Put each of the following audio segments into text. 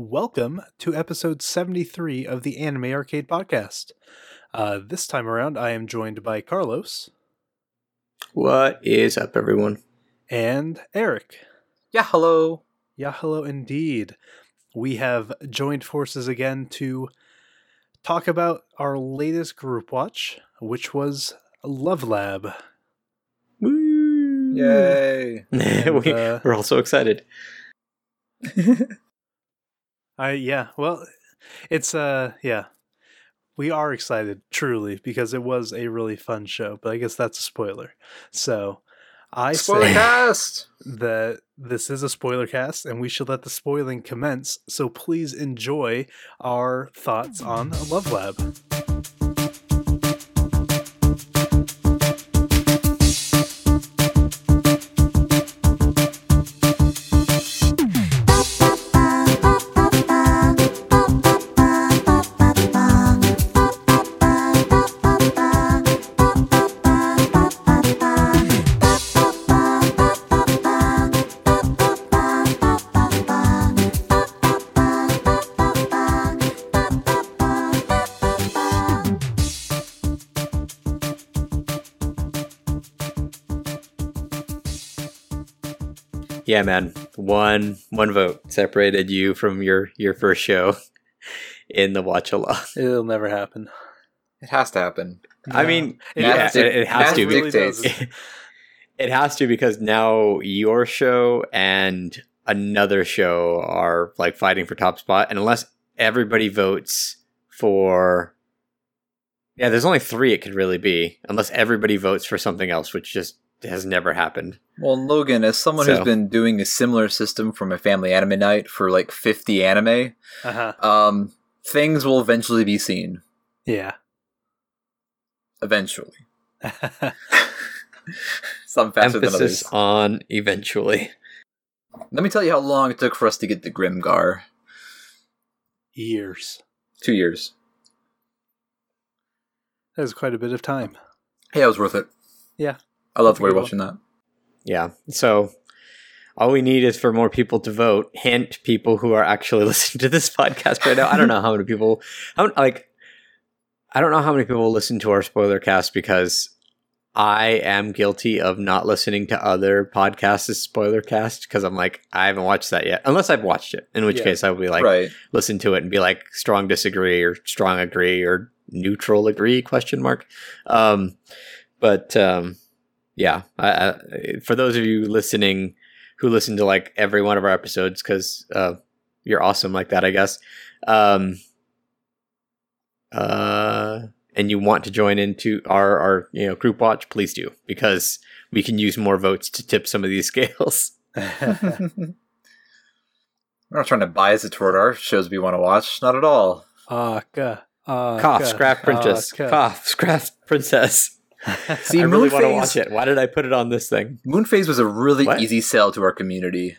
Welcome to episode 73 of the Anime Arcade Podcast. Uh, this time around, I am joined by Carlos What is up, everyone? and Eric. Yeah, hello. Yeah, hello indeed. We have joined forces again to talk about our latest group watch, which was Love Lab. Woo! Yay. And, we, uh, we're all so excited. I yeah, well, it's uh yeah. We are excited truly because it was a really fun show, but I guess that's a spoiler. So, I Spoiler say cast. that this is a spoiler cast and we should let the spoiling commence. So please enjoy our thoughts on Love Lab. Yeah, man. One one vote separated you from your your first show in the watch a lot. It'll never happen. It has to happen. I No. mean, It yeah, has it, to- it has has to. to be- It has to because now your show and another show are like fighting for top spot, and unless everybody votes for, yeah, there's only three it could really be, unless everybody votes for something else, which just has never happened. Well, Logan, as someone So- who's been doing a similar system from a family anime night for like 50 anime, Uh-huh. um, things will eventually be seen. Yeah. Eventually. Some faster than Emphasis others. on eventually. Let me tell you how long it took for us to get the Grimgar. Years. Two years. That was quite a bit of time. Hey, it was worth it. Yeah. I loved Very well. watching that. Yeah. So all we need is for more people to vote. Hint people who are actually listening to this podcast right now. I don't know how many people how like I don't know how many people listen to our spoiler cast because I am guilty of not listening to other podcasts' spoiler cast because I'm like, I haven't watched that yet. Unless I've watched it. In which Yeah. case I would be like right. listen to it and be like strong disagree or strong agree or neutral agree question mark um but um yeah I, I, for those of you listening who listen to like every one of our episodes because uh you're awesome like that i guess um uh and you want to join into our our you know group watch please do because we can use more votes to tip some of these scales We're not trying to bias it toward our shows we want to watch. Not at all. Aka. Aka. cough scrap princess Aka. cough scrap princess See, I really want to watch it. Why did I put it on this thing? Moon Phase was a really What? easy sell to our community,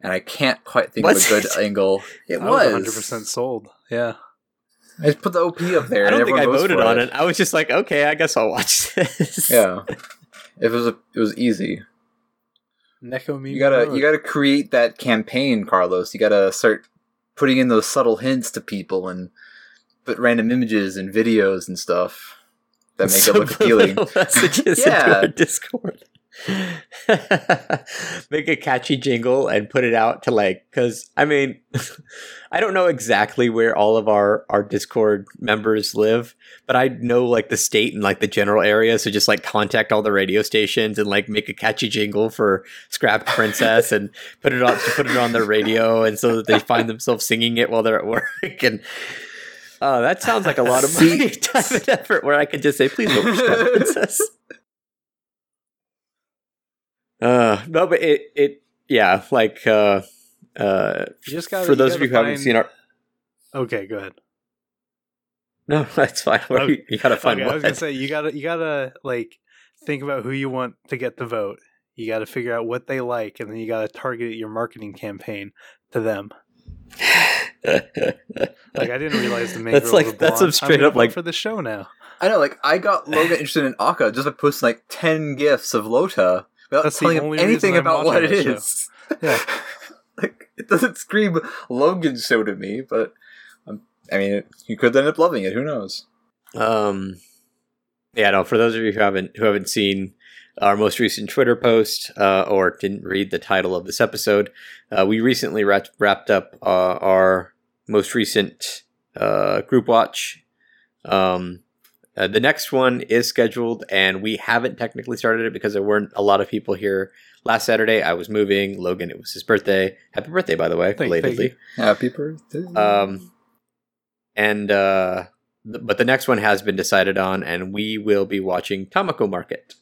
and I can't quite think Was of a good it? angle. It I was. was 100% sold. Yeah. I just put the OP up there. I don't think I voted on it. I was just like, okay, I guess I'll watch this. Yeah, it was a, it was easy. Neko You gotta you gotta create that campaign, Carlos. You gotta start putting in those subtle hints to people and put random images and videos and stuff that make it look appealing. Messages Yeah. into our Discord. Make a catchy jingle and put it out to like, because I mean, I don't know exactly where all of our our Discord members live, but I know like the state and like the general area. So just like contact all the radio stations and like make a catchy jingle for scrap Princess and put it on put it on their radio, and so that they find themselves singing it while they're at work and. Oh, that sounds like a lot of See- money, time, and effort. Where I could just say, "Please vote for Scrap Princess." Uh, no, but it it yeah, like uh, uh, You just gotta- for those of gotta you who haven't seen our Okay, go ahead. no, that's fine. What Okay. you, you gotta find okay, I was gonna say you gotta you gotta like think about who you want to get the vote. You gotta figure out what they like, and then you gotta target your marketing campaign to them. Like I didn't realize the main That's girl like- was that's blonde. some I'm straight up like- for the show now. I know, like I got Logan interested in Akka just by posting like ten gifs of Lota without That's telling him anything about what it is. watching. Yeah. like it doesn't scream Logan show to me, but um, I mean, you could end up loving it. Who knows? Um, yeah, no. For those of you who haven't who haven't seen our most recent Twitter post uh, or didn't read the title of this episode, uh, we recently wrapped, wrapped up uh, our most recent uh, group watch. Um, uh, the next one is scheduled, and we haven't technically started it because there weren't a lot of people here last Saturday. I was moving. Logan, it was his birthday. Happy birthday, by the way, Thank- belatedly. Happy birthday. Um, and uh, th- but the next one has been decided on, and we will be watching Tamako Market.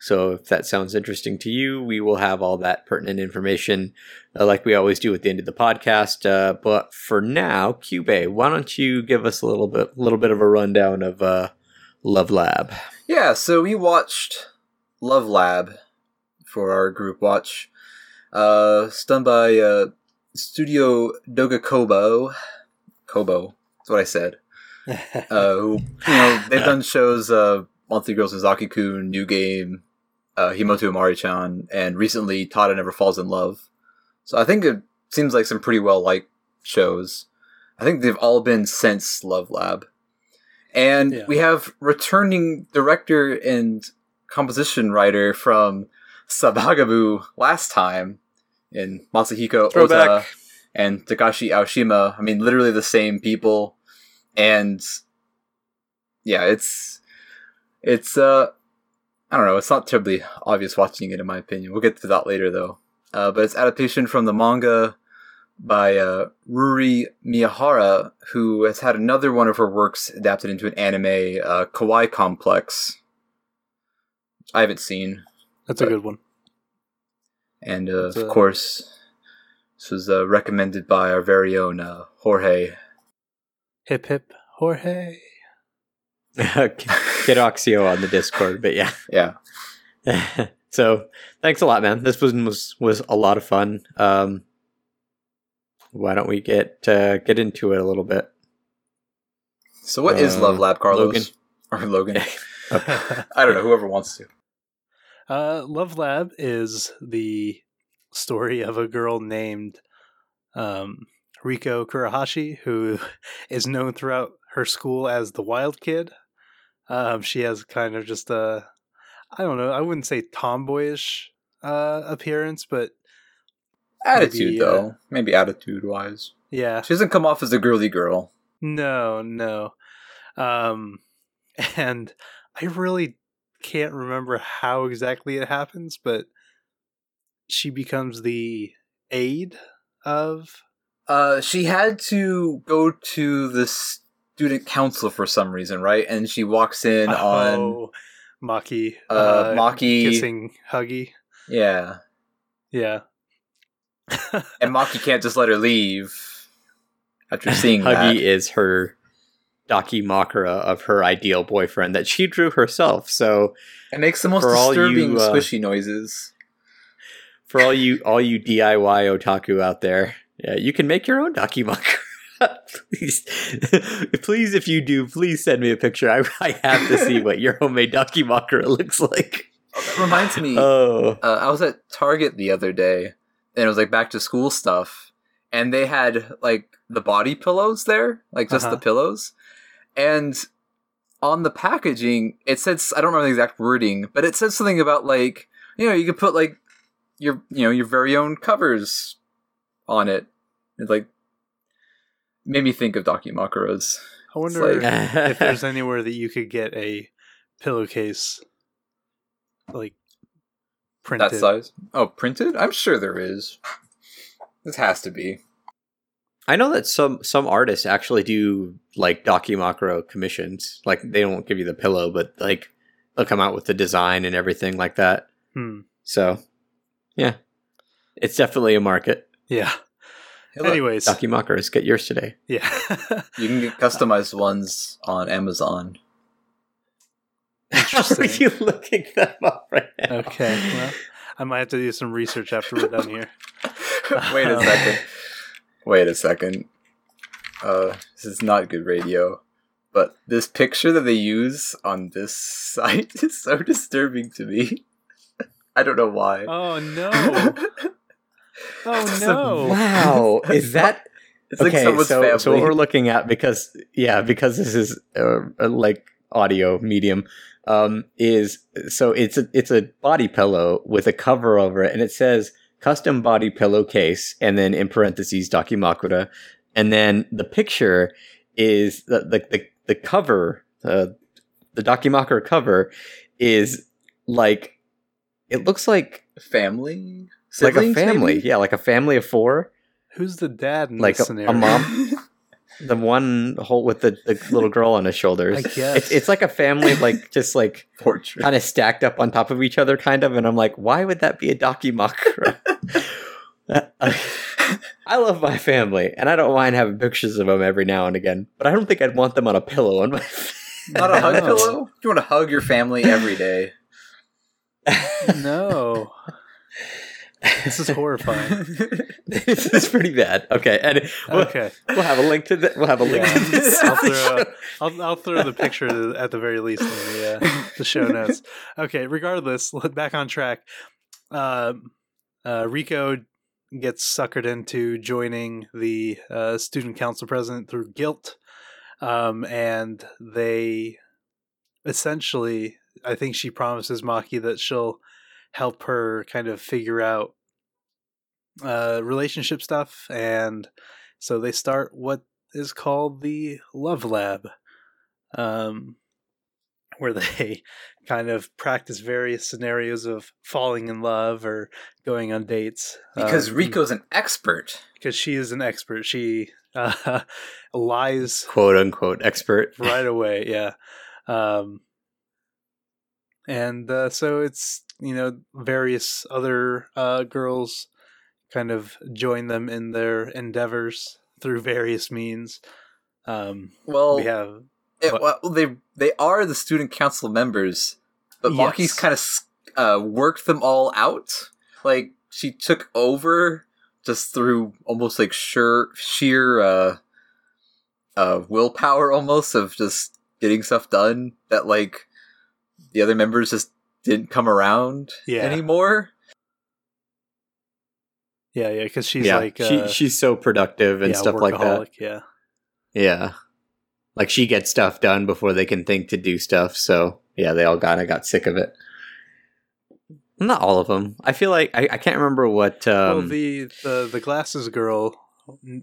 So if that sounds interesting to you, we will have all that pertinent information, uh, like we always do at the end of the podcast. Uh, but for now, Cube, why don't you give us a little bit, little bit of a rundown of uh, Love Lab? Yeah, so we watched Love Lab for our group watch. Uh, done by uh, Studio Doga Kobo. Kobo, that's what I said. Uh, who, you know, they've done shows, uh, Monthly Girls Nozaki Kun, New Game, uh, Himouto Umaru-chan, and recently Tada Never Falls in Love. So I think it seems like some pretty well liked shows. I think they've all been since Love Lab. And Yeah. we have returning director and composition writer from Sabagebu last time in Masahiko Ota and Takashi Aoshima. I mean, literally the same people. And yeah, it's it's uh I don't know, it's not terribly obvious watching it in my opinion. We'll get to that later though. Uh, but it's adaptation from the manga by uh, Ruri Miyahara, who has had another one of her works adapted into an anime, uh, Kawaii Complex. I haven't seen, That's a good one. and uh, It's, of course, this was uh, recommended by our very own uh, Jorge. Hip hip, Jorge. Kid Oxio on the Discord, but yeah. Yeah, so thanks a lot, man. This was was was a lot of fun. Um, why don't we get uh, get into it a little bit? So what is Uh, Love Lab, Carlos? Logan. Or Logan? I don't know. Whoever wants to. Uh, Love Lab is the story of a girl named um, Riko Kurahashi, who is known throughout her school as the Wild Kid. Um, she has kind of just a, I don't know, I wouldn't say tomboyish uh, appearance, but Attitude, Maybe, uh, though. Maybe attitude wise. yeah, She doesn't come off as a girly girl. No, no. Um and I really can't remember how exactly it happens, but she becomes the aide of Uh, she had to go to the student council for some reason, right? And she walks in on. oh, Maki uh, Maki- kissing Huggy. Yeah. Yeah. And Maki can't just let her leave after seeing Huggy that. is her Dakimakura of her ideal boyfriend that she drew herself. So It makes the most disturbing you, uh, squishy noises. for all you all you DIY otaku out there, yeah, you can make your own Dakimakura. Please, please, if you do, please send me a picture. I, I have to see what your homemade Dakimakura looks like. Oh, that reminds me. Oh, uh, I was at Target the other day, and it was like back to school stuff, and they had like the body pillows there, like just the Uh-huh. pillows, and on the packaging it says I don't remember the exact wording, but it said something about like you know you could put like your you know your very own covers on it. It like made me think of Dakimakura's. I wonder like- if there's anywhere that you could get a pillowcase like printed. That size? Oh, printed? I'm sure there is. This has to be. I know that some some artists actually do like Dakimakura commissions. Like they don't give you the pillow, but like they'll come out with the design and everything like that. Hmm. So, yeah, it's definitely a market. Yeah. Hey, look, Anyways, Dakimakuras, get yours today. yeah. You can get customized ones on Amazon. How are you looking them up right now? okay. Well, I might have to do some research after we're done here. Wait a second. Wait a second. Uh, this is not good radio. But this picture that they use on this site is so disturbing to me. I don't know why. Oh no! Oh no! Wow, is that It's like okay? someone's so, family. so what we're looking at because yeah, because this is uh, uh, like audio medium. Um, is so it's a it's a body pillow with a cover over it, and it says custom body pillowcase, and then in parentheses Dakimakura, and then the picture is the the the, the cover, uh, the Dakimakura cover is like it looks like family, like a family, maybe? yeah, like a family of four. Who's the dad in Like this a- a mom? The one whole with the, the little girl on his shoulders. I guess. It's, it's like a family, like just like portrait. kind of stacked up on top of each other, kind of. And I'm like, why would that be a Dakimakura? I love my family, and I don't mind having pictures of them every now and again. But I don't think I'd want them on a pillow on my. Not a hug pillow. You want to hug your family every day. no. This is horrifying. this is pretty bad. Okay, and we'll, Okay. we'll have a link to the, we'll have a link Yeah. to this. I'll throw, I'll, I'll throw the picture at the very least in the, uh, the show notes. Okay, regardless, look back on track. Um, uh, Riko gets suckered into joining the uh, student council president through guilt. Um, and they essentially, I think she promises Maki that she'll help her kind of figure out uh, relationship stuff. And so they start what is called the Love Lab, um, where they kind of practice various scenarios of falling in love or going on dates. because Um, Riko's an expert. because she is an expert. She uh, lies quote unquote expert. right away. Yeah. Um, and uh, so it's you know various other uh, girls kind of join them in their endeavors through various means. Um, Well, we have it- well, they they are the student council members, but Yes. Maki's kind of uh, worked them all out. Like she took over just through almost like sheer sheer uh, uh, willpower, almost of just getting stuff done. That like the other members just didn't come around Yeah. anymore. yeah yeah because she's yeah, like she uh, she's so productive and yeah, stuff like that. Yeah. Yeah, like she gets stuff done before they can think to do stuff. So yeah, they all kind of got sick of it. Not all of them. I feel like I, I can't remember what. well, Um, the the the glasses girl.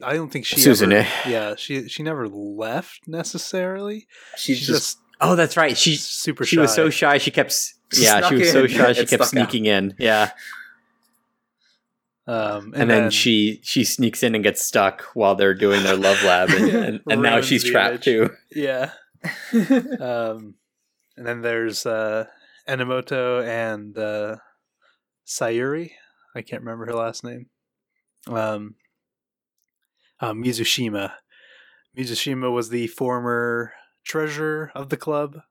I don't think she Susan, ever, eh? yeah she she never left necessarily. She's She's just just oh, that's right. She super. she was so shy. shy. She kept. She Yeah, she was so shy. She and kept snuck out. sneaking in. Yeah, Um, and, then, she she sneaks in and gets stuck while they're doing their love lab, and, and, and now she's trapped too. yeah. um, and then there's uh, Enomoto and uh, Sayori. I can't remember her last name. Um, uh, Mizushima. Mizushima was the former treasurer of the club.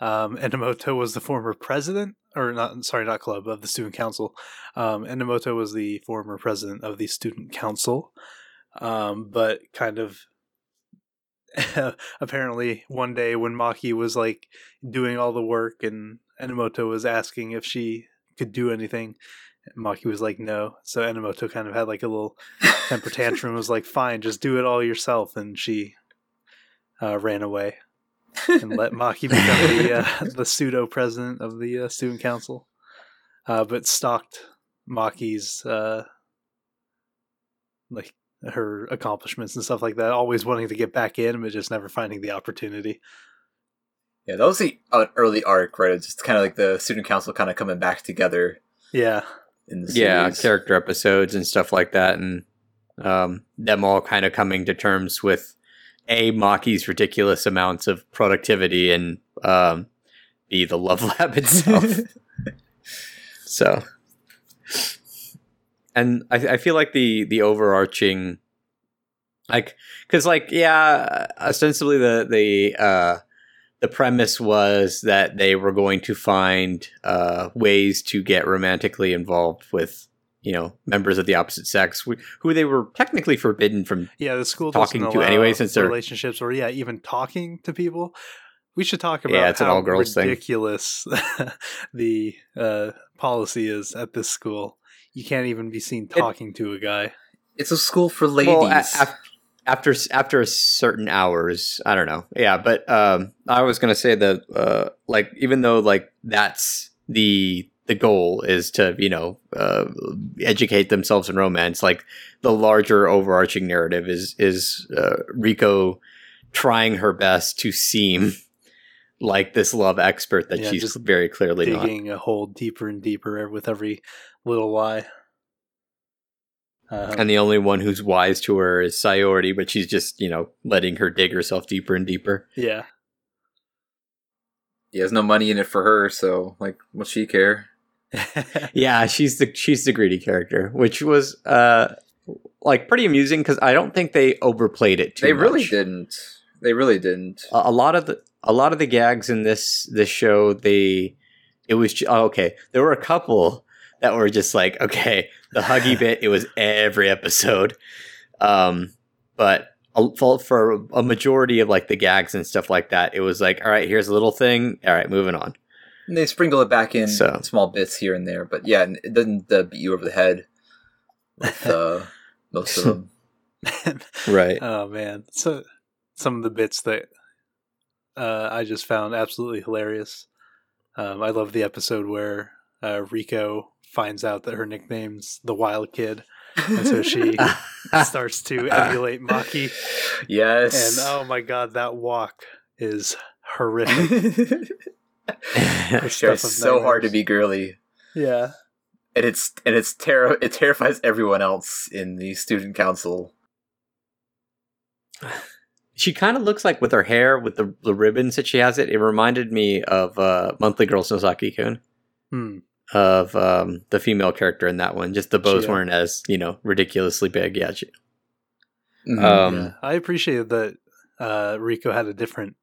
Um, Enomoto was the former president, or not? Sorry, not club of the student council. Um, Enomoto was the former president of the student council, um, but kind of apparently one day when Maki was like doing all the work and Enomoto was asking if she could do anything, Maki was like no. So Enomoto kind of had like a little temper tantrum. Was like fine, just do it all yourself, and she uh, ran away and let Maki become the uh, the pseudo president of the uh, student council, uh, but stalked Maki's uh, like her accomplishments and stuff like that. Always wanting to get back in, but just never finding the opportunity. yeah, that was the uh, early arc, right? It's just kind of like the student council kind of coming back together Yeah, in the yeah series. character episodes and stuff like that and um, them all kind of coming to terms with a Maki's ridiculous amounts of productivity and um, b the love lab itself. So and I, I feel like the the overarching like because like yeah ostensibly the the uh the premise was that they were going to find uh, ways to get romantically involved with you know members of the opposite sex who they were technically forbidden from yeah. The school Talking to anyway, since they're- relationships or yeah, even talking to people. We should talk about Yeah, it's an how all-girls thing. ridiculous the uh, policy is at this school. you can't even be seen talking to a guy. It's a school for ladies. Well, a- af- after after a certain hours, I don't know. Yeah, but um, I was gonna say that uh, like even though like that's the the goal is to you know uh, educate themselves in romance, like the larger overarching narrative is is uh, Riko trying her best to seem like this love expert that Yeah, she's very clearly not. digging a hole deeper and deeper with every little lie. Um, And the only one who's wise to her is Sayori, but she's just, you know, letting her dig herself deeper and deeper. yeah, he has no money in it for her, so like, will she care? Yeah, she's the she's the greedy character, which was uh like pretty amusing because I don't think they overplayed it too they really didn't. They really didn't. A, a lot of the a lot of the gags in this this show, they it was oh, okay. There were a couple that were just like okay, the huggy bit. It was every episode, um, but for for a majority of like the gags and stuff like that, it was like all right, here's a little thing. All right, moving on. And they sprinkle it back in So- small bits here and there, but yeah, it doesn't uh, beat you over the head with uh, most of them. Right. oh man, so some of the bits that uh, I just found absolutely hilarious. Um, I love the episode where uh, Riko finds out that her nickname's the Wild Kid, and so she starts to emulate Maki. yes. And oh my god, that walk is horrific. it's so hard to be girly, yeah, and it's and it's terror. It terrifies everyone else in the student council. she kind of looks like with her hair with the, the ribbons that she has it it reminded me of uh monthly Girls Nozaki kun hmm. of um the female character in that one just the bows Chiyo. weren't as you know ridiculously big yeah she, Mhm. um yeah. I appreciated that uh, Riko had a different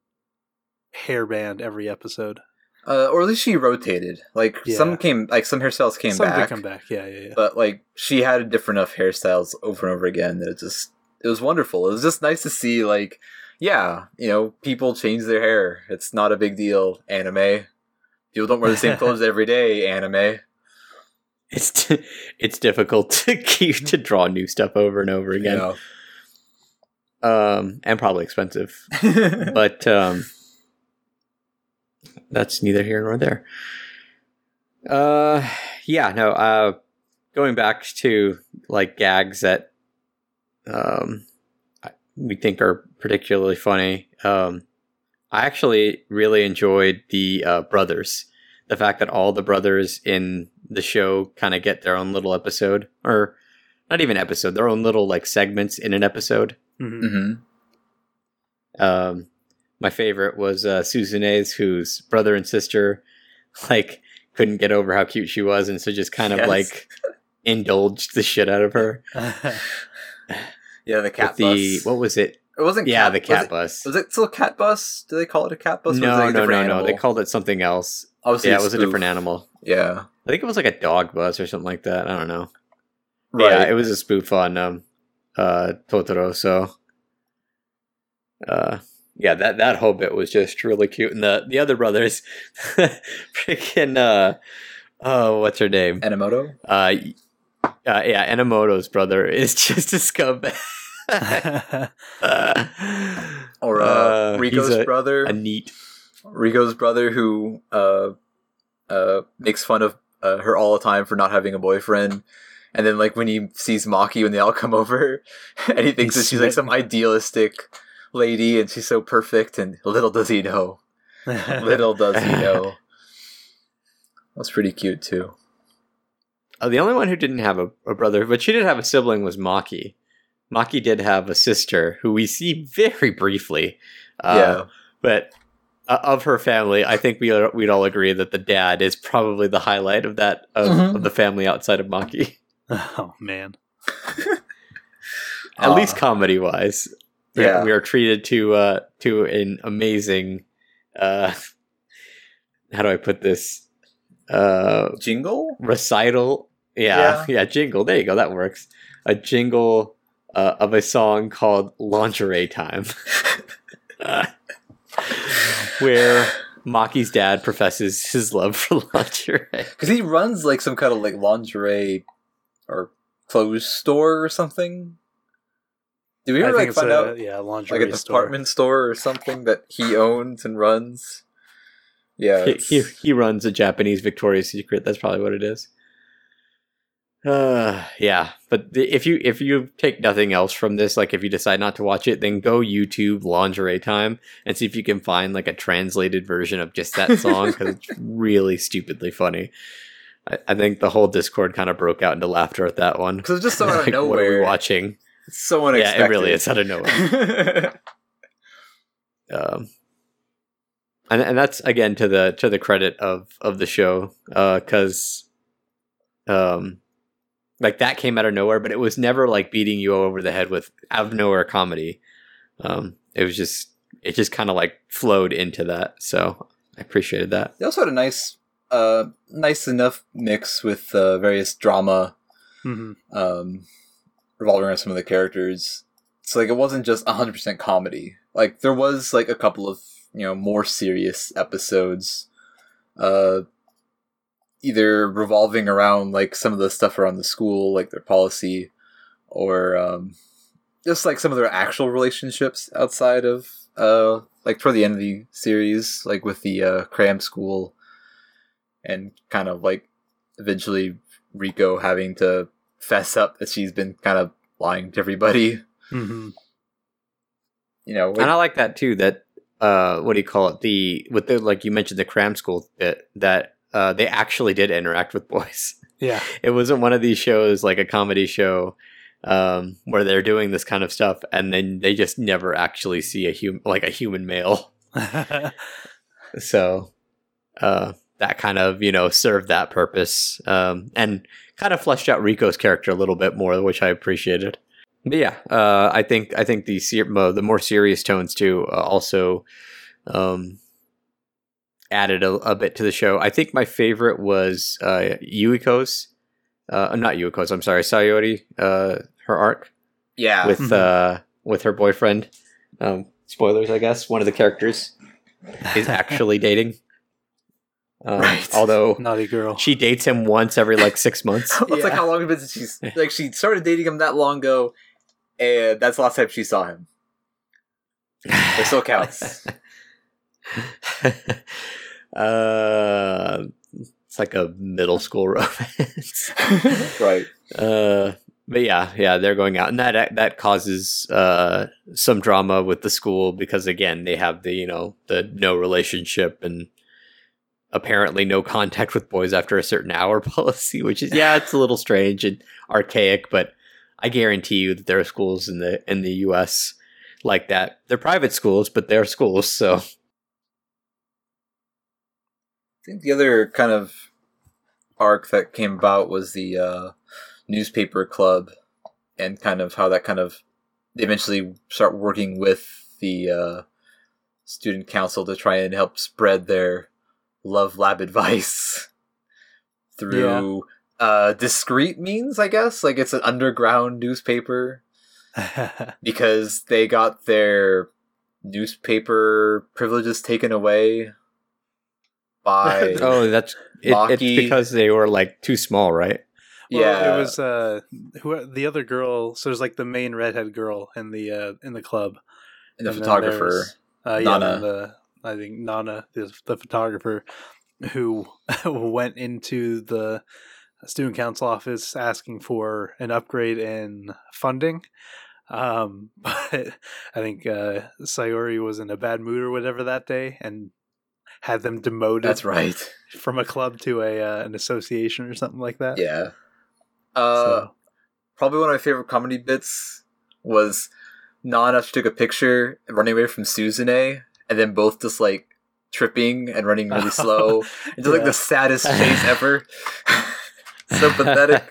hairband every episode. Uh, or at least she rotated. Like Yeah. some came, like some hairstyles came Some did back, come back. Yeah, yeah, yeah. but like she had different enough hairstyles over and over again that it just it was wonderful. It was just nice to see like yeah, you know, people change their hair. It's not a big deal. Anime. People don't wear the same clothes every day. Anime. it's t- it's difficult to keep to draw new stuff over and over again um and probably expensive but um that's neither here nor there. Uh yeah no uh going back to like gags that um I- we think are particularly funny um i actually really enjoyed the uh brothers. The fact that all the brothers in the show kind of get their own little episode or not even episode their own little like segments in an episode. Mhm. hmm um, my favorite was uh, Suzune's, whose brother and sister like couldn't get over how cute she was, and so just kind of Yes. like indulged the shit out of her. Yeah, the cat the what was it? it wasn't. Yeah, cat, the cat was bus. It, was it still a cat bus? Do they call it a cat bus? or was it no, no, no, different no. They called it something else. Obviously yeah, it was a different animal. Yeah, I think it was like a dog bus or something like that. I don't know. right. Yeah, it was a spoof on um, uh, Totoro. So, uh, yeah, that that whole bit was just really cute, and the the other brothers, freaking uh, oh, what's her name? Enomoto. Uh, uh, yeah, Enomoto's brother is just a scumbag. or uh, Uh, Riko's a- brother. a neat. Riko's brother who uh, uh, makes fun of uh, her all the time for not having a boyfriend. And then, like when he sees Maki when they all come over, and he thinks that she's like some idealistic lady, and she's so perfect. And little does he know, little does he know. That's pretty cute too. Uh, the only one who didn't have a, a brother, but she did have a sibling, was Maki. Maki did have a sister who we see very briefly. Uh, yeah, but uh, of her family, I think we are, we'd all agree that the dad is probably the highlight of that of, Mhm. of the family outside of Maki, oh man. at Aw. least comedy wise. Yeah. we are treated to uh, to an amazing. Uh, how do I put this? Uh, jingle. recital. Yeah, yeah, jingle. There you go. That works. A jingle uh, of a song called "Lingerie Time," where Maki's dad professes his love for lingerie. Because he runs like some kind of like lingerie or clothes store or something. Did we ever like find a out yeah like a store. department store or something that he owns and runs? Yeah, he, he he runs a Japanese Victoria's Secret. That's probably what it is. Uh, yeah, but the, if you if you take nothing else from this, like if you decide not to watch it, then go YouTube lingerie time and see if you can find like a translated version of just that song because it's really stupidly funny. I, I think the whole Discord kind of broke out into laughter at that one. 'Cause it's just so out of Like, What are we nowhere. watching? It's so Yeah, it really is out of nowhere. um, and and that's again to the to the credit of of the show because um like that came out of nowhere but it was never like beating you over the head with out of nowhere comedy. Um it was just it just kind of like flowed into that so i appreciated that. They also had a nice, uh, nice enough mix with uh, various drama hmm um, revolving around some of the characters. It's like it wasn't just 100% comedy. Like there was like a couple of you know more serious episodes, uh, either revolving around like some of the stuff around the school, like their policy, or um, just like some of their actual relationships outside of uh, like toward the end of the series, like with the uh, cram school, and kind of like eventually Riko having to fess up that she's been kind of lying to everybody. hmm You know, and i like that too that uh what do you call it? The with the like you mentioned the cram school bit that uh they actually did interact with boys. Yeah. it wasn't one of these shows like a comedy show um, where they're doing this kind of stuff and then they just never actually see a human like a human male. So uh, that kind of you know served that purpose. Um, and kind of fleshed out riko's character a little bit more which i appreciated but yeah uh, i think i think the ser- mo- the more serious tones too uh, also um, added a, a bit to the show. I think my favorite was uh, Yuiko's, uh, not Yuiko's. I'm sorry, Sayori, uh, her arc yeah, with Mhm. uh, with her boyfriend. Um, spoilers, I guess. One of the characters is actually dating. Um, Right. Although naughty girl. she dates him once every like six months. it's like how long has it been since she's like she started dating him that long ago, and that's the last time she saw him. It still counts. uh, it's like a middle school romance. right. Uh, but yeah, yeah, they're going out, and that that causes uh some drama with the school because again they have the you know the no relationship and apparently no contact with boys after a certain hour policy, which is yeah, it's a little strange and archaic, but I guarantee you that there are schools in the in the U.S. like that. They're private schools, but they're schools, so I think the other kind of arc that came about was the uh, newspaper club, and kind of how that kind of they eventually start working with the uh, student council to try and help spread their love lab advice through uh, discreet means, I guess. Like it's an underground newspaper because they got their newspaper privileges taken away by oh, that's it, it's because they were like too small, right? Well, yeah it was uh, who the other girl. So there's like the main redhead girl in the uh, in the club. and the and photographer there's, Uh, yeah, Nana. then the I think Nana, the, the photographer, who went into the student council office asking for an upgrade in funding. Um, but I think uh, Sayori was in a bad mood or whatever that day, and had them demoted. that's right from a club to a uh, an association or something like that. yeah uh So, probably one of my favorite comedy bits was Nana took a picture running away from Suzune and then both just like tripping and running really slow. It's like the saddest chase ever. So pathetic.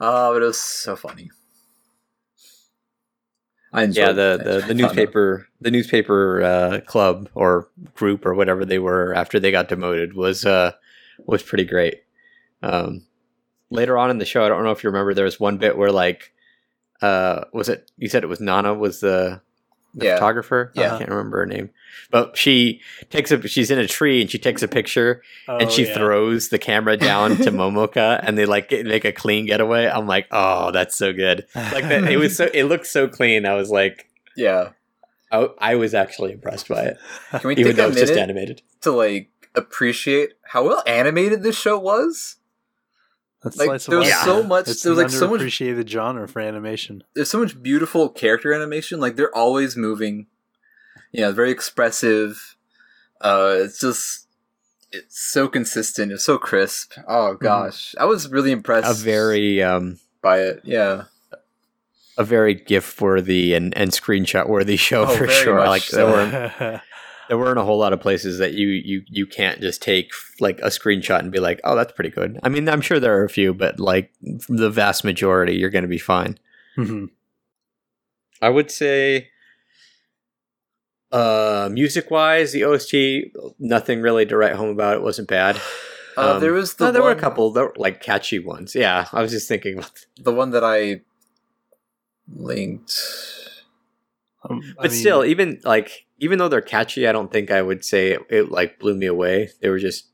Oh but it was so funny. I enjoyed yeah the it. the, the newspaper the newspaper uh, club or group or whatever they were after they got demoted was uh was pretty great. Um later on in the show i don't know if you remember there was one bit where like uh was it you said it was nana was the the Yeah. photographer. Yeah. I can't remember her name, but she takes a. She's in a tree and she takes a picture and Oh, she yeah. throws the camera down to Momoka and they like make a clean getaway. I'm like, oh, that's so good. Like that, it was so. It looked so clean. I was like, Yeah. I, I was actually impressed by it, Can we even take though a it's just minute animated. to like appreciate how well animated this show was? That's like, slice of there was life. so much- It's there was, an like, so much- underappreciated genre for animation. There's so much beautiful character animation. Like they're always moving. You know, very expressive. Uh, it's just it's so consistent. It's so crisp. Oh gosh, I was really impressed. A very um, by it. Yeah. a very gif worthy and, and screenshot worthy show Oh, for sure. much Like so. there weren't there weren't a whole lot of places that you you you can't just take like a screenshot and be like, oh, that's pretty good. I mean, I'm sure there are a few, but like the vast majority, you're going to be fine. Mhm. I would say, uh, music wise, the OST, nothing really to write home about. It wasn't bad. Uh, Um, there was the no, there were a couple that were, like catchy ones. Yeah, I was just thinking about. the one that I linked. Um, I But mean, still, even like even though they're catchy, I don't think I would say it, it like blew me away. They were just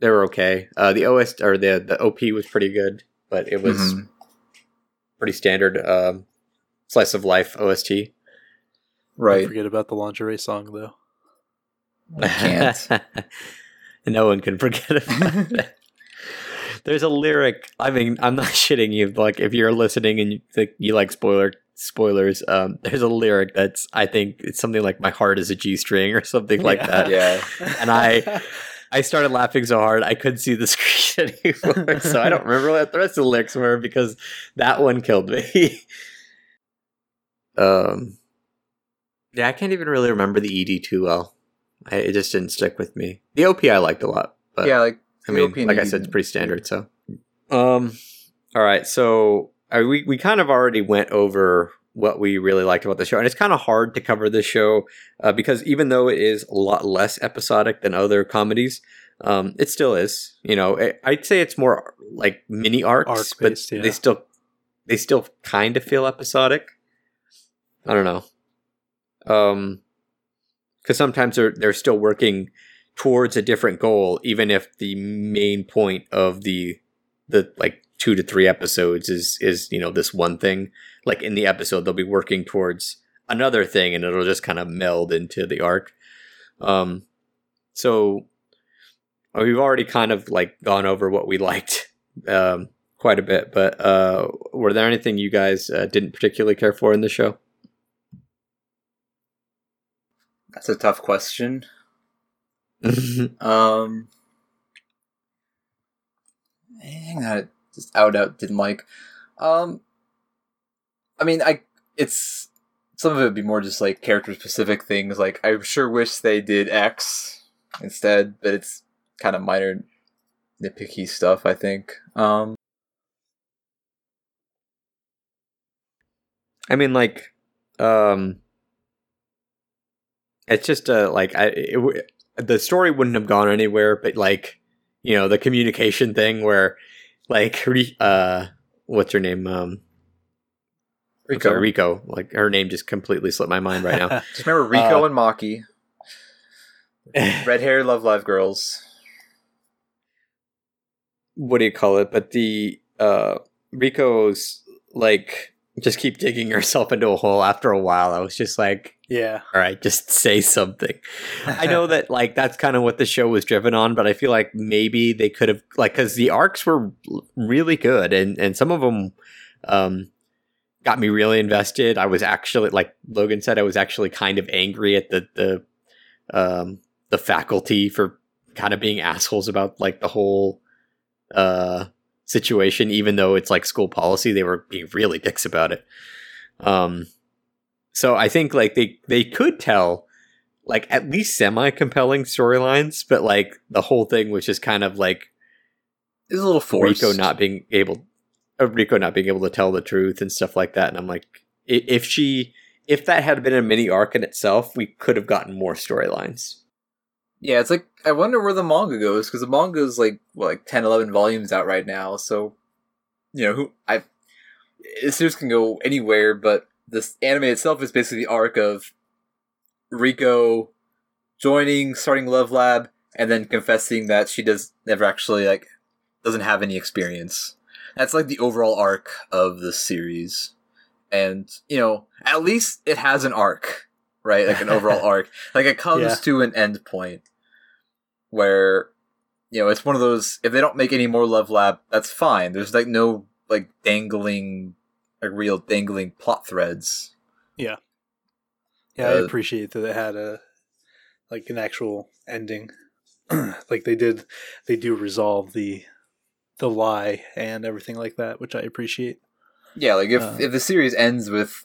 they were okay. Uh, the OS or the the OP was pretty good, but it was Mhm. pretty standard um, slice of life OST. don't right. forget about the lingerie song though. I can't. no one can forget about it. There's a lyric. I mean, I'm not shitting you. Like, if you're listening and you think you like spoiler spoilers, um, there's a lyric that's I think it's something like "My heart is a G string" or something like Yeah. that. yeah. And I- I started laughing so hard I couldn't see the screen anymore, so I don't remember what the rest of the lyrics were because that one killed me. um, yeah, I can't even really remember the ED too well. I, it just didn't stick with me. The OP I liked a lot, but yeah, like I mean, OP like I said, it's pretty standard. So, um, all right. So uh, we we kind of already went over what we really liked about the show, and it's kind of hard to cover this show uh, because even though it is a lot less episodic than other comedies, um, it still is. You know, I- I'd say it's more like mini arcs, but yeah. they still they still kind of feel episodic. I don't know. Um, because sometimes they're they're still working towards a different goal, even if the main point of the the like two to three episodes is is you know this one thing. Like in the episode, they'll be working towards another thing, and it'll just kind of meld into the arc. Um, so we've already kind of like gone over what we liked um, quite a bit, but uh, were there anything you guys uh, didn't particularly care for in the show? That's a tough question. Um, anything that I just out out didn't like. Um, I mean, I it's some of it would be more just like character specific things. Like I sure wish they did X instead, but it's kind of minor nitpicky stuff. I think. Um, I mean, like, um, it's just uh, like I it, the story wouldn't have gone anywhere, but like, you know, the communication thing where, like, uh, what's her name? Um, Riko. sorry, Riko. Like, her name just completely slipped my mind right now. Just remember Riko Uh, and Maki, red hair, love live girls. what do you call it? But the uh, Riko's like just keep digging yourself into a hole. After a while, I was just like, yeah. all right, just say something. I know that like that's kind of what the show was driven on, but I feel like maybe they could have like because the arcs were really good and and some of them um, got me really invested. I was actually like Logan said, I was actually kind of angry at the the um, the faculty for kind of being assholes about like the whole uh, situation, even though it's like school policy. They were being really dicks about it. Um, so I think like they they could tell like at least semi compelling storylines, but like the whole thing was just kind of like It's a little forced. Riko not being able, uh, Riko not being able to tell the truth and stuff like that. And I'm like, if she, if that had been a mini arc in itself, we could have gotten more storylines. Yeah, it's like I wonder where the manga goes because the manga is like what, like 10, 11 volumes out right now. So, you know, who I the series can go anywhere, but this anime itself is basically the arc of Riko joining, starting Love Lab, and then confessing that she does never actually like doesn't have any experience. That's like the overall arc of the series, and you know, at least it has an arc, right? Like an overall arc. Like it comes Yeah. to an end point where you know it's one of those. If they don't make any more Love Lab, that's fine. There's like no like dangling, like real dangling plot threads. Yeah, Yeah, I Uh, appreciate that it had a like an actual ending. like they did, they do resolve the the lie and everything like that, which I appreciate. Yeah, like if Uh. if the series ends with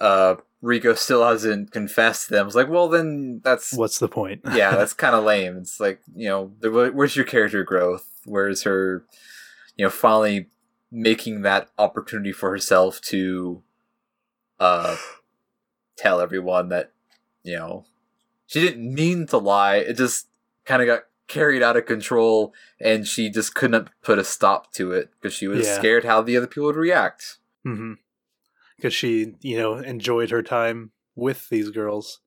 uh Riko still hasn't confessed to them, it's like, well, then that's What's the point? yeah, that's kind of lame. It's like you know, where's your character growth? Where's her, you know, finally making that opportunity for herself to, uh, tell everyone that you know she didn't mean to lie. It just kind of got carried out of control, and she just couldn't put a stop to it because she was Yeah. scared how the other people would react. hmm Because she, you know, enjoyed her time with these girls,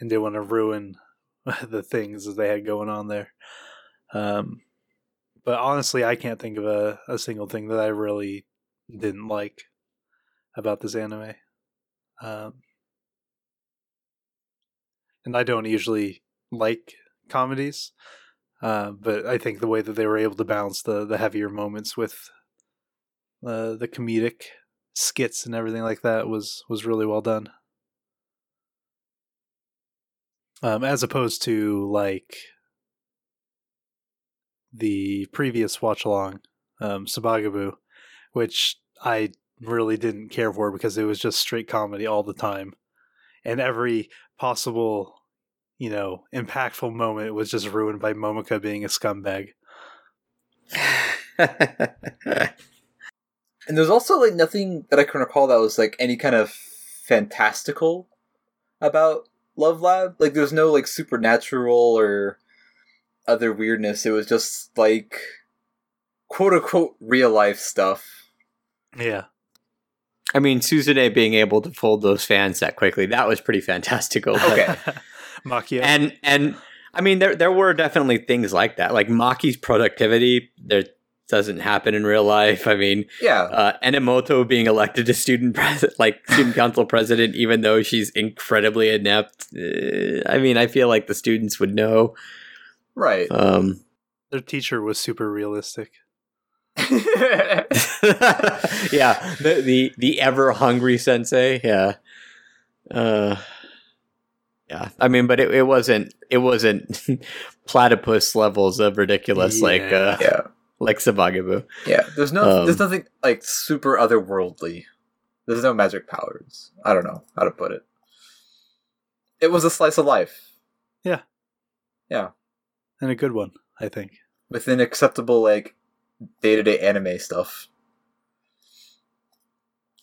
and didn't want to ruin the things that they had going on there. Um, but honestly, I can't think of a, a single thing that I really didn't like about this anime. Um, and I don't usually like comedies, uh, but I think the way that they were able to balance the the heavier moments with uh, the comedic skits and everything like that was was really well done. Um, as opposed to like the previous watch along, um, Sabagebu, which I really didn't care for because it was just straight comedy all the time, and every possible, you know, impactful moment was just ruined by Momoka being a scumbag. And there's also like nothing that I can recall that was like any kind of fantastical about Love Lab. Like there's no like supernatural or other weirdness. It was just like quote unquote real life stuff. Yeah, I mean, Suzune being able to fold those fans that quickly, that was pretty fantastical. but- Okay. Makio. And and I mean there there were definitely things like that. Like Maki's productivity there doesn't happen in real life. I mean, Yeah. uh, Enomoto being elected to student pres- like student council president, even though she's incredibly inept. Uh, I mean, I feel like the students would know. Right. Um, Their teacher was super realistic. yeah, the the the ever hungry sensei. Yeah, uh, yeah. I mean, but it, it wasn't it wasn't platypus levels of ridiculous like uh, yeah. Like Sabagebu. Yeah. There's no Um, there's nothing like super otherworldly. There's no magic powers. I don't know how to put it. It was a slice of life Yeah. Yeah. And a good one, I think. within acceptable like day to day anime stuff.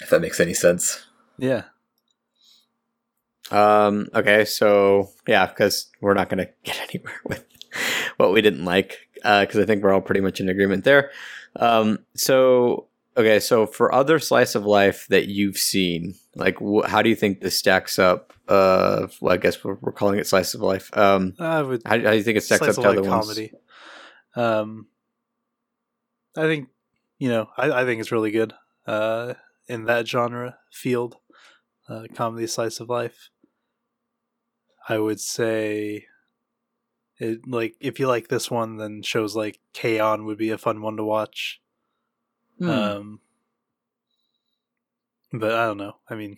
If that makes any sense. Yeah. Um, okay, so yeah, because we're not going to get anywhere with what we didn't like, because I think we're all pretty much in agreement there. Um, so okay, so for other slice of life that you've seen, like, wh- how do you think this stacks up? Uh, well, I guess we're, we're calling it slice of life. Um, I would how, how do you think it stacks up to other ones? comedy. Um, I think you know, I, I think it's really good. Uh, in that genre field, uh, comedy slice of life. I would say, it like if you like this one, then shows like K-On! would be a fun one to watch. Hmm. Um, but I don't know. I mean,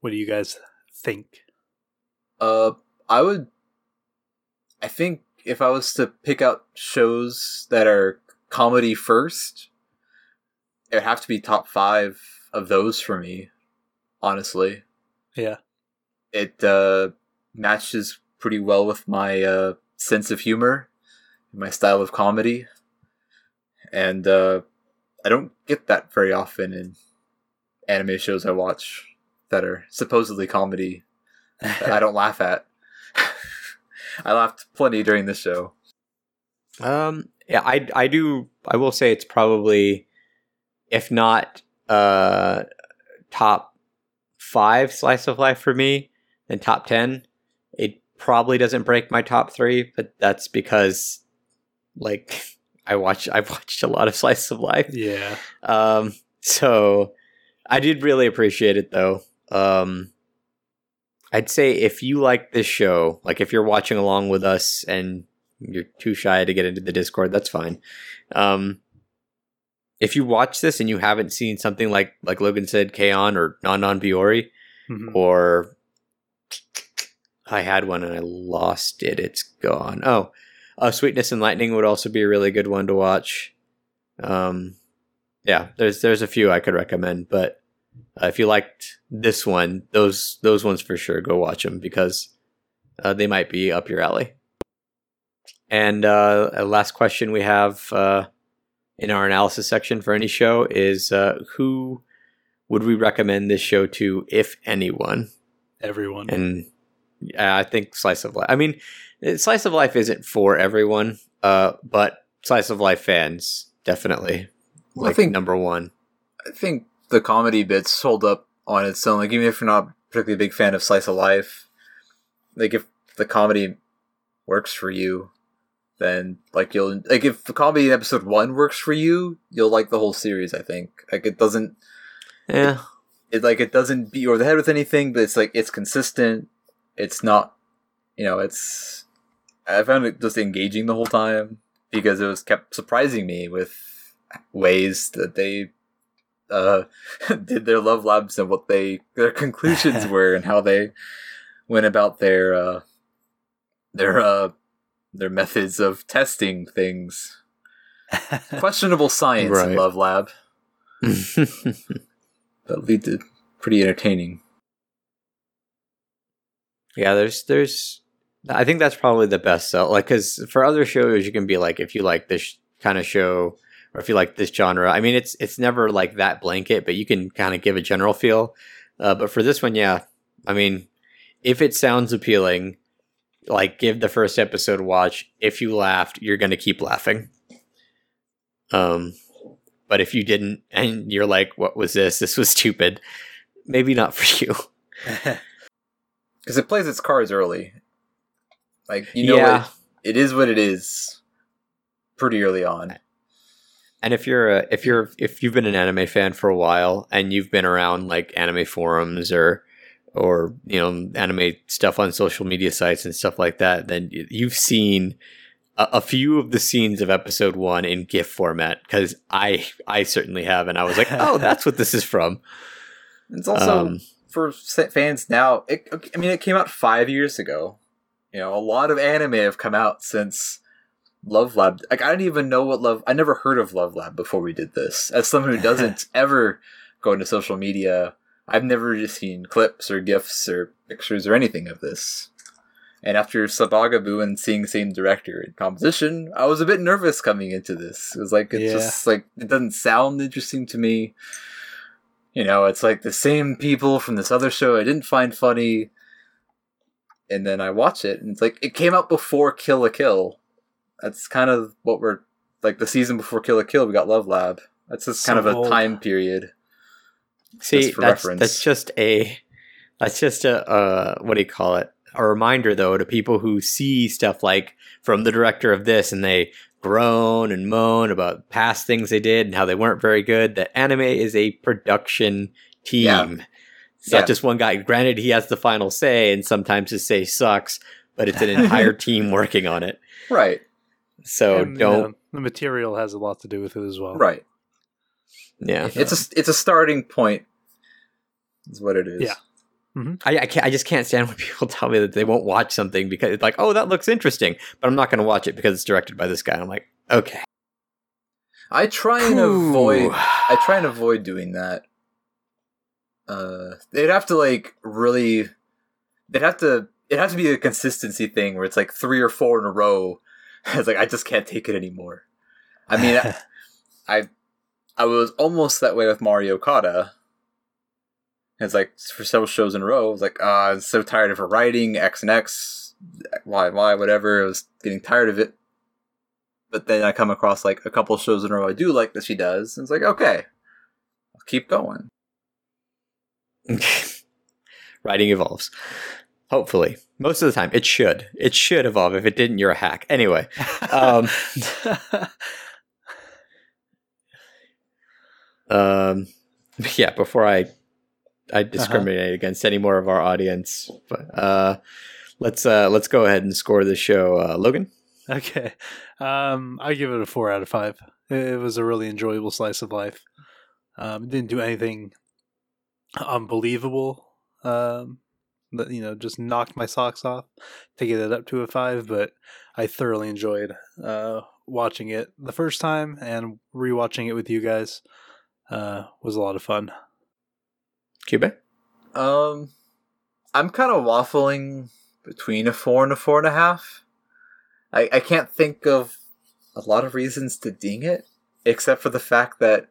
what do you guys think? Uh, I would. I think if I was to pick out shows that are comedy first, it would have to be top five of those for me. Honestly, Yeah, it uh, matches pretty well with my uh, sense of humor, my style of comedy, and uh, I don't get that very often in anime shows I watch that are supposedly comedy that I don't laugh at. I laughed plenty during this show. Um, yeah, I I do. I will say it's probably, if not uh, top five slice of life for me then top 10. Probably doesn't break my top three, but that's because like I watch I've watched a lot of slice of life. Yeah. Um, so I did really appreciate it though. Um, I'd say if you like this show, like if you're watching along with us and you're too shy to get into the Discord, that's fine. Um, if you watch this and you haven't seen something like like Logan said, K-On! or Non Non Biyori, Mhm. or I had one and I lost it. It's gone. Oh, uh, Sweetness and Lightning would also be a really good one to watch. Um, yeah, there's there's a few I could recommend, but uh, if you liked this one, those those ones for sure go watch them because uh, they might be up your alley. And uh, a last question we have uh, in our analysis section for any show is uh, who would we recommend this show to, if anyone? Everyone. and yeah, I think slice of life. I mean, eh, slice of life isn't for everyone, uh, but slice of life fans definitely Well, I think- number one. I think the comedy bits hold up on its own. Like even if you're not particularly a big fan of slice of life, like if the comedy works for you, then like you'll like if the comedy in episode one works for you, you'll like the whole series. I think like it doesn't Yeah, it like it doesn't beat you over the head with anything, but it's like it's consistent. It's not, you know, it's. I found it just engaging the whole time because it was kept surprising me with ways that they uh did their love labs and what they their conclusions were and how they went about their uh their uh their methods of testing things. Questionable science in Right. Love Lab that lead to pretty entertaining. Yeah. There's there's. I think that's probably the best sell. Like, because for other shows, you can be like, if you like this kind of show, or if you like this genre. I mean, it's it's never like that blanket, but you can kind of give a general feel. Uh, but for this one, yeah. I mean, if it sounds appealing, like give the first episode watch. If you laughed, you're gonna keep laughing. Um, but if you didn't, and you're like, "What was this? This was stupid," maybe not for you. Because it plays its cards early. Like, you know, yeah. it, it is what it is pretty early on. And if you're a, if you're if you've been an anime fan for a while and you've been around like anime forums or or you know anime stuff on social media sites and stuff like that, then you've seen a, a few of the scenes of episode one in GIF format because I I certainly have, and I was like, oh, that's what this is from. It's also, Um, for fans now, it, I mean, it came out five years ago. You know, a lot of anime have come out since Love Lab. Like, I didn't even know what Love... I never heard of Love Lab before we did this. As someone who doesn't ever go into social media, I've never just seen clips or GIFs or pictures or anything of this. And after Sabagebu and seeing the same director and composition, I was a bit nervous coming into this. It was like, it's Yeah. just like, it doesn't sound interesting to me. You know, it's like the same people from this other show I didn't find funny. And then I watch it, and it's like, it came out before Kill la Kill. That's kind of what we're, like the season before Kill la Kill, we got Love Lab. That's just kind of a time period. See, Just for that's reference. that's just a that's just a uh, what do you call it? A reminder though to people who see stuff like from the director of this and they groan and moan about past things they did and how they weren't very good. That anime is a production team. Yeah. It's Yeah. not just one guy. Granted, he has the final say, and sometimes his say sucks, but it's an entire team working on it. Right, So And, uh, don't. know, the material has a lot to do with it as well. right. yeah, It's a it's a starting point. Is what it is. Yeah. I, I can't. I just can't stand when people tell me that they won't watch something because it's like, oh, that looks interesting, but I'm not going to watch it because it's directed by this guy. And I'm like, okay. I try and Whew. avoid. I try and avoid doing that. Uh, they'd have to like really. They'd have to. It has to be a consistency thing where it's like three or four in a row. It's like I just can't take it anymore. I mean, I, I, I was almost that way with Mari Okada. It's like for several shows in a row, I was like, ah, I'm so tired of her writing X and X, Y Y, whatever. I was getting tired of it. But then I come across like a couple shows in a row I do like that she does, and it's like, okay, I'll keep going. writing evolves. Hopefully, most of the time, it should. It should evolve. If it didn't, you're a hack. Anyway, um, um, yeah. Before I I discriminate against any more of our audience, but uh, let's uh, let's go ahead and score the show, uh, Logan. okay. Um, I give it a four out of five. It was a really enjoyable slice of life. Um, it didn't do anything unbelievable. Um, that you know just knocked my socks off to get it up to a five, but I thoroughly enjoyed uh, watching it the first time and rewatching it with you guys. Uh, was a lot of fun. Cube. Um, I'm kind of waffling between a four and a four and a half. I I can't think of a lot of reasons to ding it, except for the fact that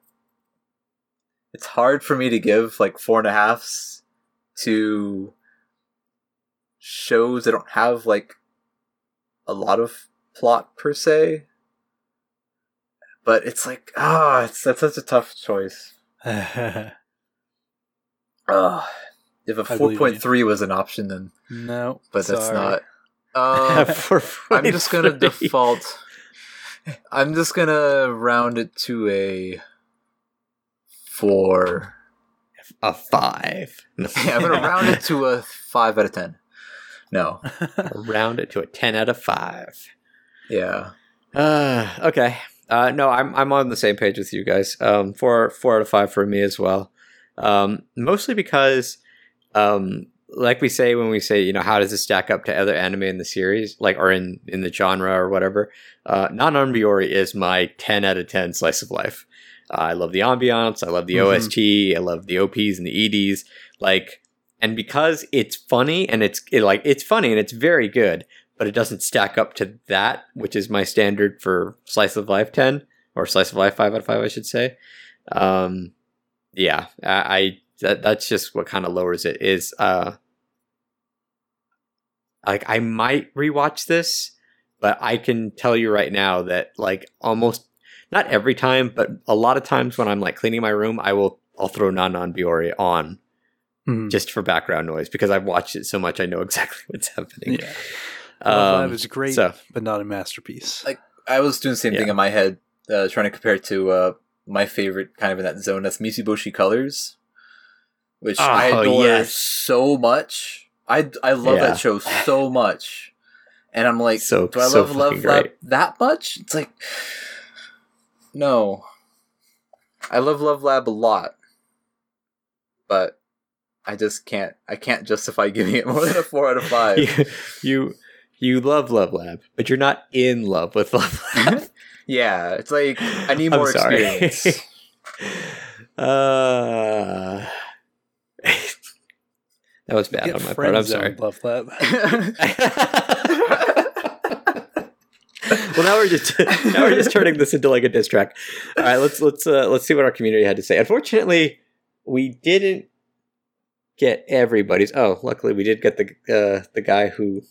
it's hard for me to give like four and a halfs to shows that don't have like a lot of plot per se. But it's like ah, it's that's such a tough choice. Uh, if a I believe four you. point three was an option, then no, but that's not. Uh, I'm just gonna default. I'm just gonna round it to a four. a five. Yeah, I'm gonna round it to a five out of ten. No, round it to a ten out of five. yeah, Uh, okay. Uh, no, I'm I'm on the same page with you guys. Um, four four out of five for me as well. Um, mostly because, um, like we say when we say, you know, how does this stack up to other anime in the series, like or in in the genre or whatever? Uh, Non Biyori is my ten out of ten slice of life. Uh, I love the ambiance. I love the Mhm. OST. I love the OPs and the EDs. Like, and because it's funny and it's it, like it's funny and it's very good, but it doesn't stack up to that, which is my standard for slice of life ten or slice of life five out of five, I should say. Um, yeah, I, I that that's just what kind of lowers it. Is uh, like I might rewatch this, but I can tell you right now that like almost not every time, but a lot of times when I'm like cleaning my room, I will I'll throw Non Non Biyori on Hmm. just for background noise because I've watched it so much I know exactly what's happening. yeah. Love Lab Um, is great, So but not a masterpiece. Like, I was doing the same thing in my head, uh, trying to compare it to uh, my favorite kind of in that zone. That's Mitsuboshi Colors, which ah, I Oh, adore yes. so much. I I love Yeah. that show so much, and I'm like, So- do I so love Love Lab that much? It's like, no. I love Love Lab a lot, but I just can't. I can't justify giving it more than a four out of five. you, you you love Love Lab, but you're not in love with Love Lab. Yeah, it's like I need more experience. uh, that was bad on my part. I'm sorry. Love Lab. well, now we're just now we're just turning this into like a diss track. All right, let's let's uh, let's see what our community had to say. Unfortunately, we didn't get everybody's. Oh, luckily we did get the uh, the guy who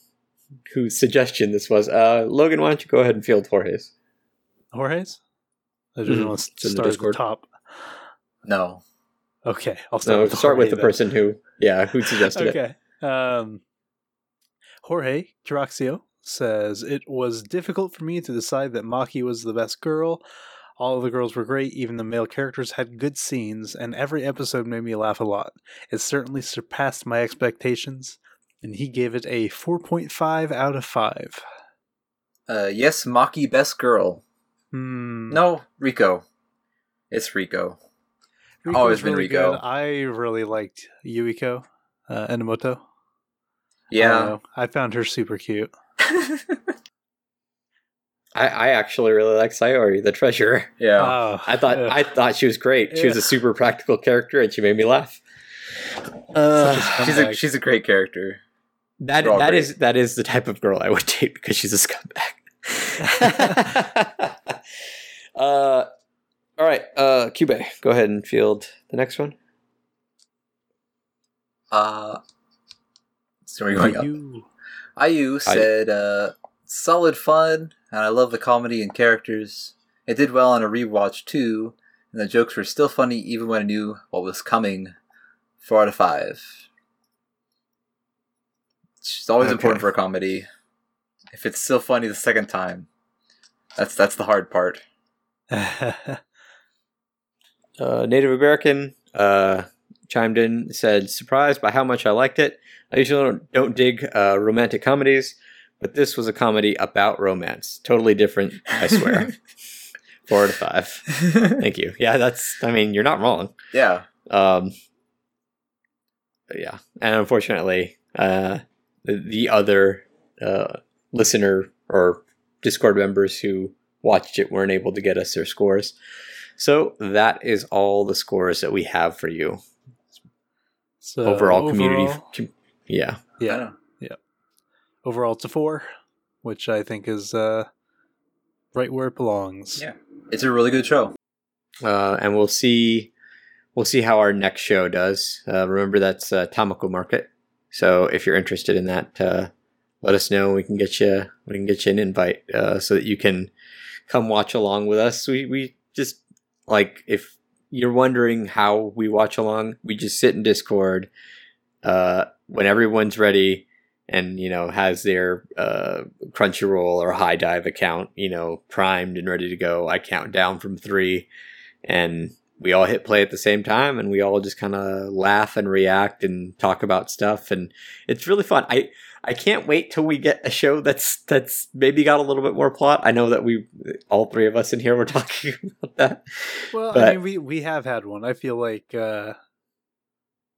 whose suggestion this was. Uh, Logan, why don't you go ahead and field Jorge's? Jorge's? I just Mhm. want to in the start at the top. no. Okay, I'll start No, with start with Jorge the then. person who, yeah, who suggested it. Okay. Um, Jorge Caraxio says it was difficult for me to decide that Maki was the best girl. All of the girls were great, even the male characters had good scenes, and every episode made me laugh a lot. It certainly surpassed my expectations, and he gave it a 4.5 out of 5. Uh, yes, Maki best girl. Hmm. No, Riko. It's Riko. Riko's always been really Riko. good. I really liked Yuiko uh, Enomoto. Yeah. know. I found her super cute. I, I actually really like Sayori, the treasurer. yeah. Oh, I thought ugh. I thought she was great. She was a super practical character, and she made me laugh. Uh, she's a she's a great character. That They're all that great. is that is the type of girl I would date because she's a scumbag. uh, all right, uh, Cube, go ahead and field the next one. Uh, so we're going up. you. Ayu said, uh, solid fun, and I love the comedy and characters. It did well on a rewatch too, and the jokes were still funny even when I knew what was coming. Four out of five. It's always Okay. important for a comedy. If it's still funny the second time, that's that's the hard part. uh, Native American uh, chimed in, said, surprised by how much I liked it. I usually don't, don't dig uh, romantic comedies, but this was a comedy about romance. Totally different, I swear. Four out of five. Thank you. Yeah, that's, I mean, you're not wrong. yeah. Um, yeah, and unfortunately, uh, the, the other uh, listener or Discord members who watched it weren't able to get us their scores. So that is all the scores that we have for you. so overall, community. overall- com- yeah. I Yeah. Overall, it's a four, which I think is uh, right where it belongs. Yeah. It's a really good show. Uh, and we'll see. We'll see how our next show does. Uh, remember that's uh, Tamako Market. So if you're interested in that, uh, let us know. We can get you. We can get you an invite uh, so that you can come watch along with us. We we just like if you're wondering how we watch along, we just sit in Discord uh, when everyone's ready and you know has their uh, Crunchyroll or HIDIVE account you know primed and ready to go. I count down from three, and we all hit play at the same time, and we all just kind of laugh and react and talk about stuff, and it's really fun. I I can't wait till we get a show that's that's maybe got a little bit more plot. I know that we all three of us in here were talking about that. Well, I mean, we we have had one. I feel like uh,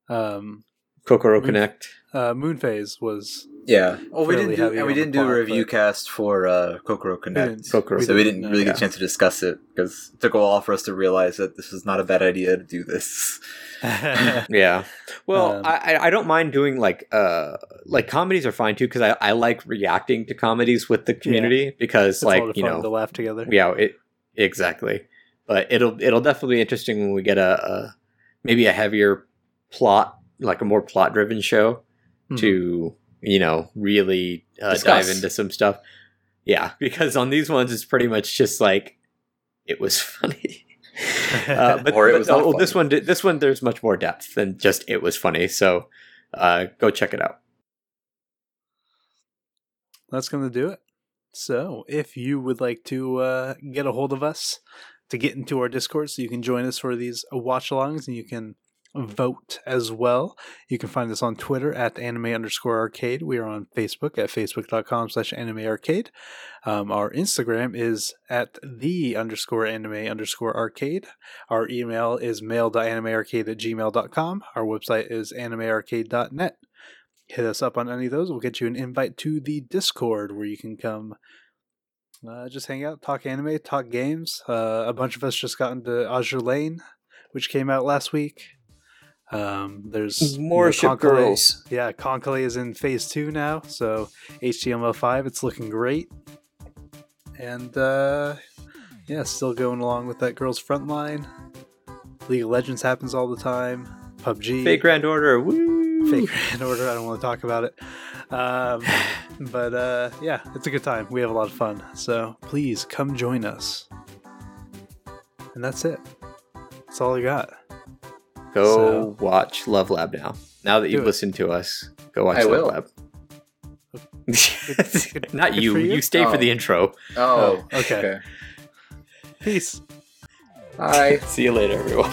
um, Kokoro We- Connect. uh, Moon Phase was Yeah. Oh, we didn't do, and we didn't do a review but- cast for uh, Kokoro Connect. didn't- Kokoro. so we didn't no, really get yeah. a chance to discuss it because it took a while for us to realize that this was not a bad idea to do this. Yeah. Well, Um, I I- don't mind doing like uh like comedies are fine too because I I like reacting to comedies with the community because It's like you know to laugh together. yeah it exactly but it'll it'll definitely be interesting when we get a, a maybe a heavier plot like a more plot driven show Mhm. to you know really uh, dive into some stuff yeah because on these ones it's pretty much just like it was funny uh, but, Or it but was not oh, this one this one there's much more depth than just it was funny so uh, go check it out that's going to do it. So, if you would like to uh, get a hold of us to get into our Discord so you can join us for these watch alongs and you can vote as well, you can find us on Twitter at anime underscore arcade. We are on Facebook at facebook.com slash anime arcade. Um, our Instagram is at the underscore anime underscore arcade. Our email is mail.animearcade at gmail.com. Our website is animearcade.net. hit us up on any of those. We'll get you an invite to the Discord where you can come uh, just hang out, talk anime, talk games. Uh, a bunch of us just got into Azur Lane, which came out last week. Um, there's More ship Conclave- girls. Yeah, Conclave is in phase two now, so HTML5, it's looking great. And uh, yeah, still going along with that Girls' Frontline. League of Legends happens all the time. PUBG. Fate/Grand Order. Woo! Fate/Grand Order. I don't want to talk about it. Um, but uh, yeah, it's a good time. We have a lot of fun. So please come join us. And that's it. That's all I got. Go So- watch Love Lab now. Now that Do you've it. listened to us, go watch I Love will. Lab. good- Not good you. you. you. stay for Oh. the intro. Oh, oh okay. Peace. Bye. See you later, everyone.